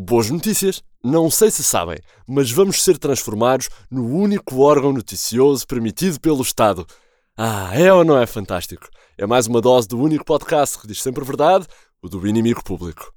Boas notícias! Não sei se sabem, mas vamos ser transformados no único órgão noticioso permitido pelo Estado. Ah, é ou não é fantástico? É mais uma dose do único podcast que diz sempre a verdade, o do inimigo público.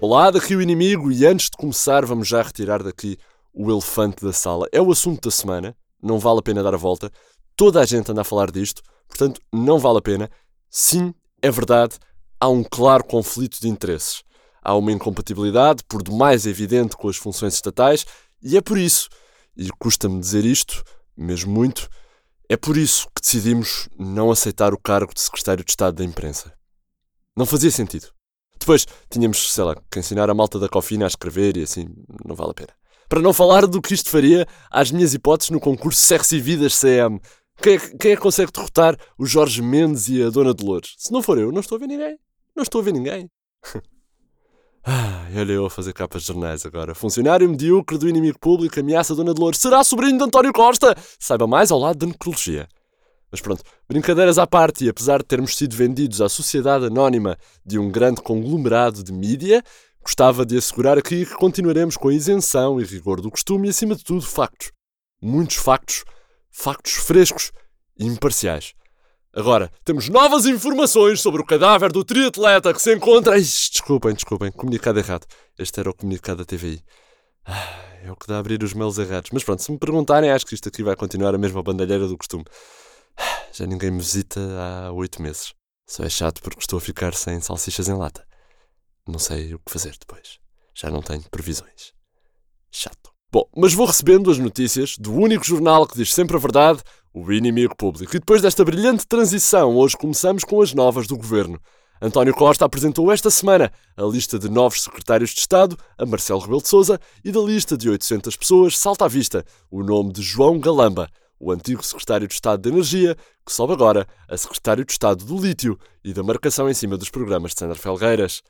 Olá, daqui o inimigo, e antes de começar, vamos já retirar daqui o elefante da sala. É o assunto da semana, não vale a pena dar a volta. Toda a gente anda a falar disto. Portanto, não vale a pena. Sim, é verdade, há um claro conflito de interesses. Há uma incompatibilidade, por demais evidente, com as funções estatais, e é por isso, e custa-me dizer isto, mesmo muito, é por isso que decidimos não aceitar o cargo de secretário de Estado da Imprensa. Não fazia sentido. Depois tínhamos, sei lá, que ensinar a malta da cofina a escrever e assim, não vale a pena. Para não falar do que isto faria às minhas hipóteses no concurso Sexy Vidas CM, quem é, quem é que consegue derrotar o Jorge Mendes e a Dona Dolores? Se não for eu, não estou a ver ninguém. Não estou a ver ninguém. ah, olha eu a fazer capas de jornais agora. Funcionário medíocre do inimigo público ameaça a Dona Dolores. Será sobrinho de António Costa? Saiba mais ao lado da necrologia. Mas pronto, brincadeiras à parte, e apesar de termos sido vendidos à sociedade anónima de um grande conglomerado de mídia, gostava de assegurar aqui que continuaremos com a isenção e rigor do costume e, acima de tudo, factos. Muitos factos factos frescos e imparciais. Agora, temos novas informações sobre o cadáver do triatleta que se encontra. Ai, desculpem, desculpem, comunicado errado. Este era o comunicado da TVI. Ah, é o que dá a abrir os mails errados. Mas pronto, se me perguntarem, acho que isto aqui vai continuar a mesma bandalheira do costume. Ah, já ninguém me visita há oito meses. Só é chato porque estou a ficar sem salsichas em lata. Não sei o que fazer depois. Já não tenho previsões. Chato. Bom, mas vou recebendo as notícias do único jornal que diz sempre a verdade, o inimigo público. E depois desta brilhante transição, hoje começamos com as novas do governo. António Costa apresentou esta semana a lista de novos secretários de Estado a Marcelo Rebelo de Sousa e da lista de 800 pessoas salta à vista o nome de João Galamba, o antigo secretário de Estado de Energia, que sobe agora a secretário de Estado do Lítio e da marcação em cima dos programas de Sandra Felgueiras.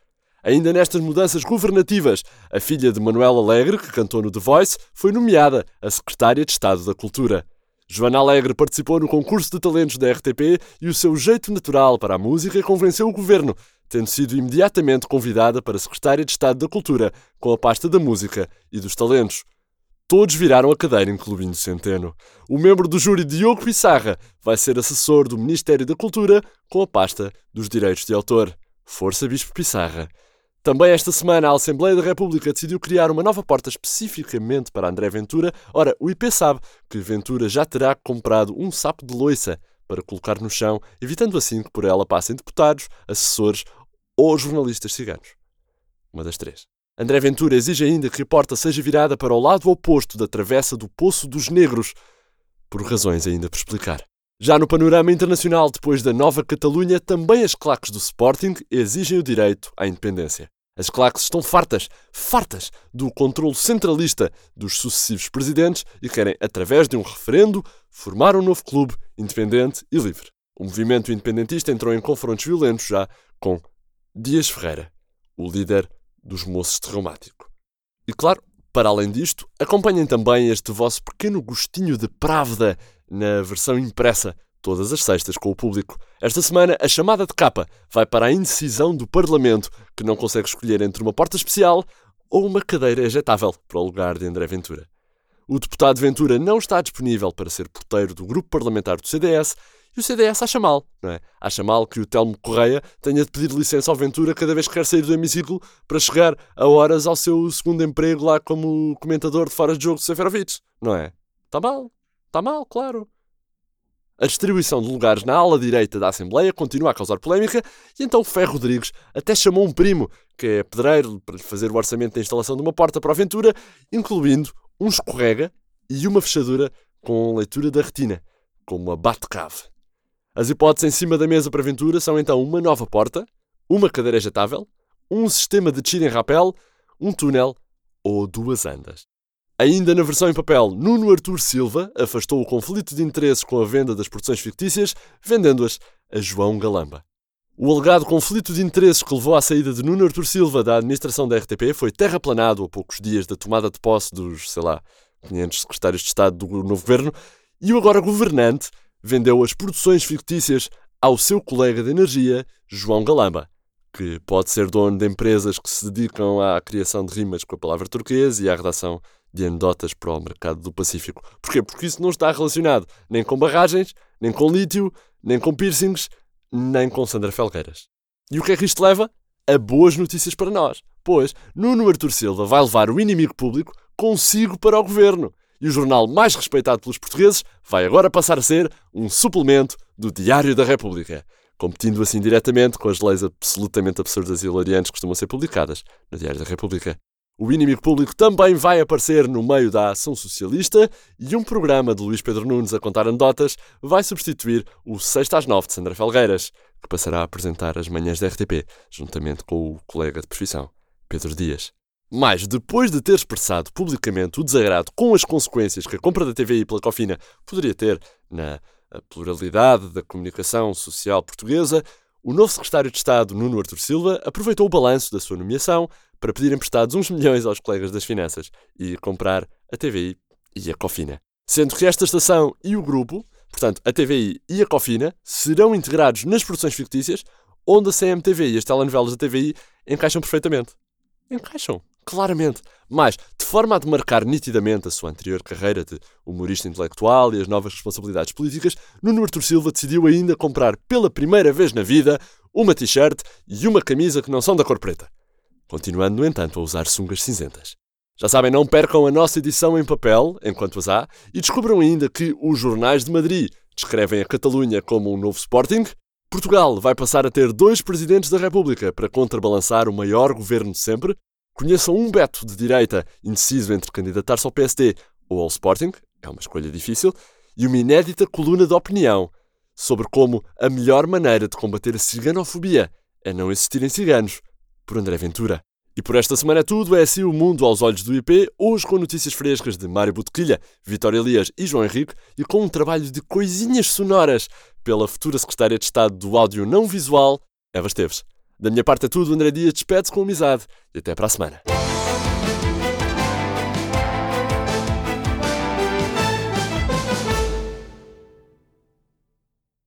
Ainda nestas mudanças governativas, a filha de Manuel Alegre, que cantou no The Voice, foi nomeada a secretária de Estado da Cultura. Joana Alegre participou no concurso de talentos da RTP e o seu jeito natural para a música convenceu o governo, tendo sido imediatamente convidada para secretária de Estado da Cultura com a pasta da música e dos talentos. Todos viraram a cadeira, incluindo Centeno. O membro do júri Diogo Pissarra vai ser assessor do Ministério da Cultura com a pasta dos direitos de autor. Força Bispo Pissarra. Também esta semana a Assembleia da República decidiu criar uma nova porta especificamente para André Ventura. Ora, o IP sabe que Ventura já terá comprado um sapo de loiça para colocar no chão, evitando assim que por ela passem deputados, assessores ou jornalistas ciganos. Uma das três. André Ventura exige ainda que a porta seja virada para o lado oposto da travessa do Poço dos Negros, por razões ainda por explicar. Já no panorama internacional, depois da nova Catalunha, também as claques do Sporting exigem o direito à independência. As claques estão fartas, fartas do controle centralista dos sucessivos presidentes e querem, através de um referendo, formar um novo clube independente e livre. O movimento independentista entrou em confrontos violentos já com Dias Ferreira, o líder dos moços de reumático. E claro, para além disto, acompanhem também este vosso pequeno gostinho de práveda na versão impressa todas as sextas com o público. Esta semana, a chamada de capa vai para a indecisão do Parlamento, que não consegue escolher entre uma porta especial ou uma cadeira ejetável para o lugar de André Ventura. O deputado Ventura não está disponível para ser porteiro do grupo parlamentar do CDS e o CDS acha mal, não é? Acha mal que o Telmo Correia tenha de pedir licença ao Ventura cada vez que quer sair do hemiciclo para chegar a horas ao seu segundo emprego lá como comentador de fora de jogo de Seferovic, não é? Está mal, está mal, claro. A distribuição de lugares na ala direita da Assembleia continua a causar polémica e então Ferro Rodrigues até chamou um primo, que é pedreiro, para lhe fazer o orçamento da instalação de uma porta para a aventura, incluindo um escorrega e uma fechadura com leitura da retina, como uma Batcave. As hipóteses em cima da mesa para a aventura são então uma nova porta, uma cadeira ejetável, um sistema de tiro em rapel, um túnel ou duas andas. Ainda na versão em papel, Nuno Artur Silva afastou o conflito de interesses com a venda das produções fictícias, vendendo-as a João Galamba. O alegado conflito de interesses que levou à saída de Nuno Artur Silva da administração da RTP foi terraplanado a poucos dias da tomada de posse dos, sei lá, 500 secretários de Estado do novo governo, e o agora governante vendeu as produções fictícias ao seu colega de energia, João Galamba, que pode ser dono de empresas que se dedicam à criação de rimas com a palavra turquês e à redação de anedotas para o mercado do Pacífico. Porquê? Porque isso não está relacionado nem com barragens, nem com lítio, nem com piercings, nem com Sandra Felgueiras. E o que é que isto leva? A boas notícias para nós. Pois Nuno Artur Silva vai levar o inimigo público consigo para o governo. E o jornal mais respeitado pelos portugueses vai agora passar a ser um suplemento do Diário da República, competindo assim diretamente com as leis absolutamente absurdas e hilariantes que costumam ser publicadas no Diário da República. O inimigo público também vai aparecer no meio da ação socialista e um programa de Luís Pedro Nunes a contar anedotas vai substituir o 6 às 9 de Sandra Felgueiras, que passará a apresentar as manhãs da RTP, juntamente com o colega de profissão, Pedro Dias. Mas, depois de ter expressado publicamente o desagrado com as consequências que a compra da TVI pela Cofina poderia ter na pluralidade da comunicação social portuguesa, o novo secretário de Estado, Nuno Artur Silva, aproveitou o balanço da sua nomeação para pedir emprestados uns milhões aos colegas das finanças e comprar a TVI e a Cofina. Sendo que esta estação e o grupo, portanto a TVI e a Cofina, serão integrados nas produções fictícias, onde a CMTV e as telenovelas da TVI encaixam perfeitamente. Encaixam claramente, mas forma a demarcar nitidamente a sua anterior carreira de humorista intelectual e as novas responsabilidades políticas, Nuno Artur Silva decidiu ainda comprar pela primeira vez na vida uma t-shirt e uma camisa que não são da cor preta, continuando, no entanto, a usar sungas cinzentas. Já sabem, não percam a nossa edição em papel, enquanto as há, e descubram ainda que os jornais de Madrid descrevem a Catalunha como um novo Sporting, Portugal vai passar a ter dois presidentes da República para contrabalançar o maior governo de sempre, Conheçam um Beto de direita indeciso entre candidatar-se ao PSD ou ao Sporting, é uma escolha difícil, e uma inédita coluna de opinião sobre como a melhor maneira de combater a ciganofobia é não existirem ciganos, por André Ventura. E por esta semana é tudo, é assim o mundo aos olhos do IP, hoje com notícias frescas de Mário Botequilha, Vitória Elias e João Henrique, e com um trabalho de coisinhas sonoras pela futura Secretária de Estado do Áudio Não Visual, Eva Esteves. Da minha parte é tudo, André Dias despede-se com amizade e até para a semana.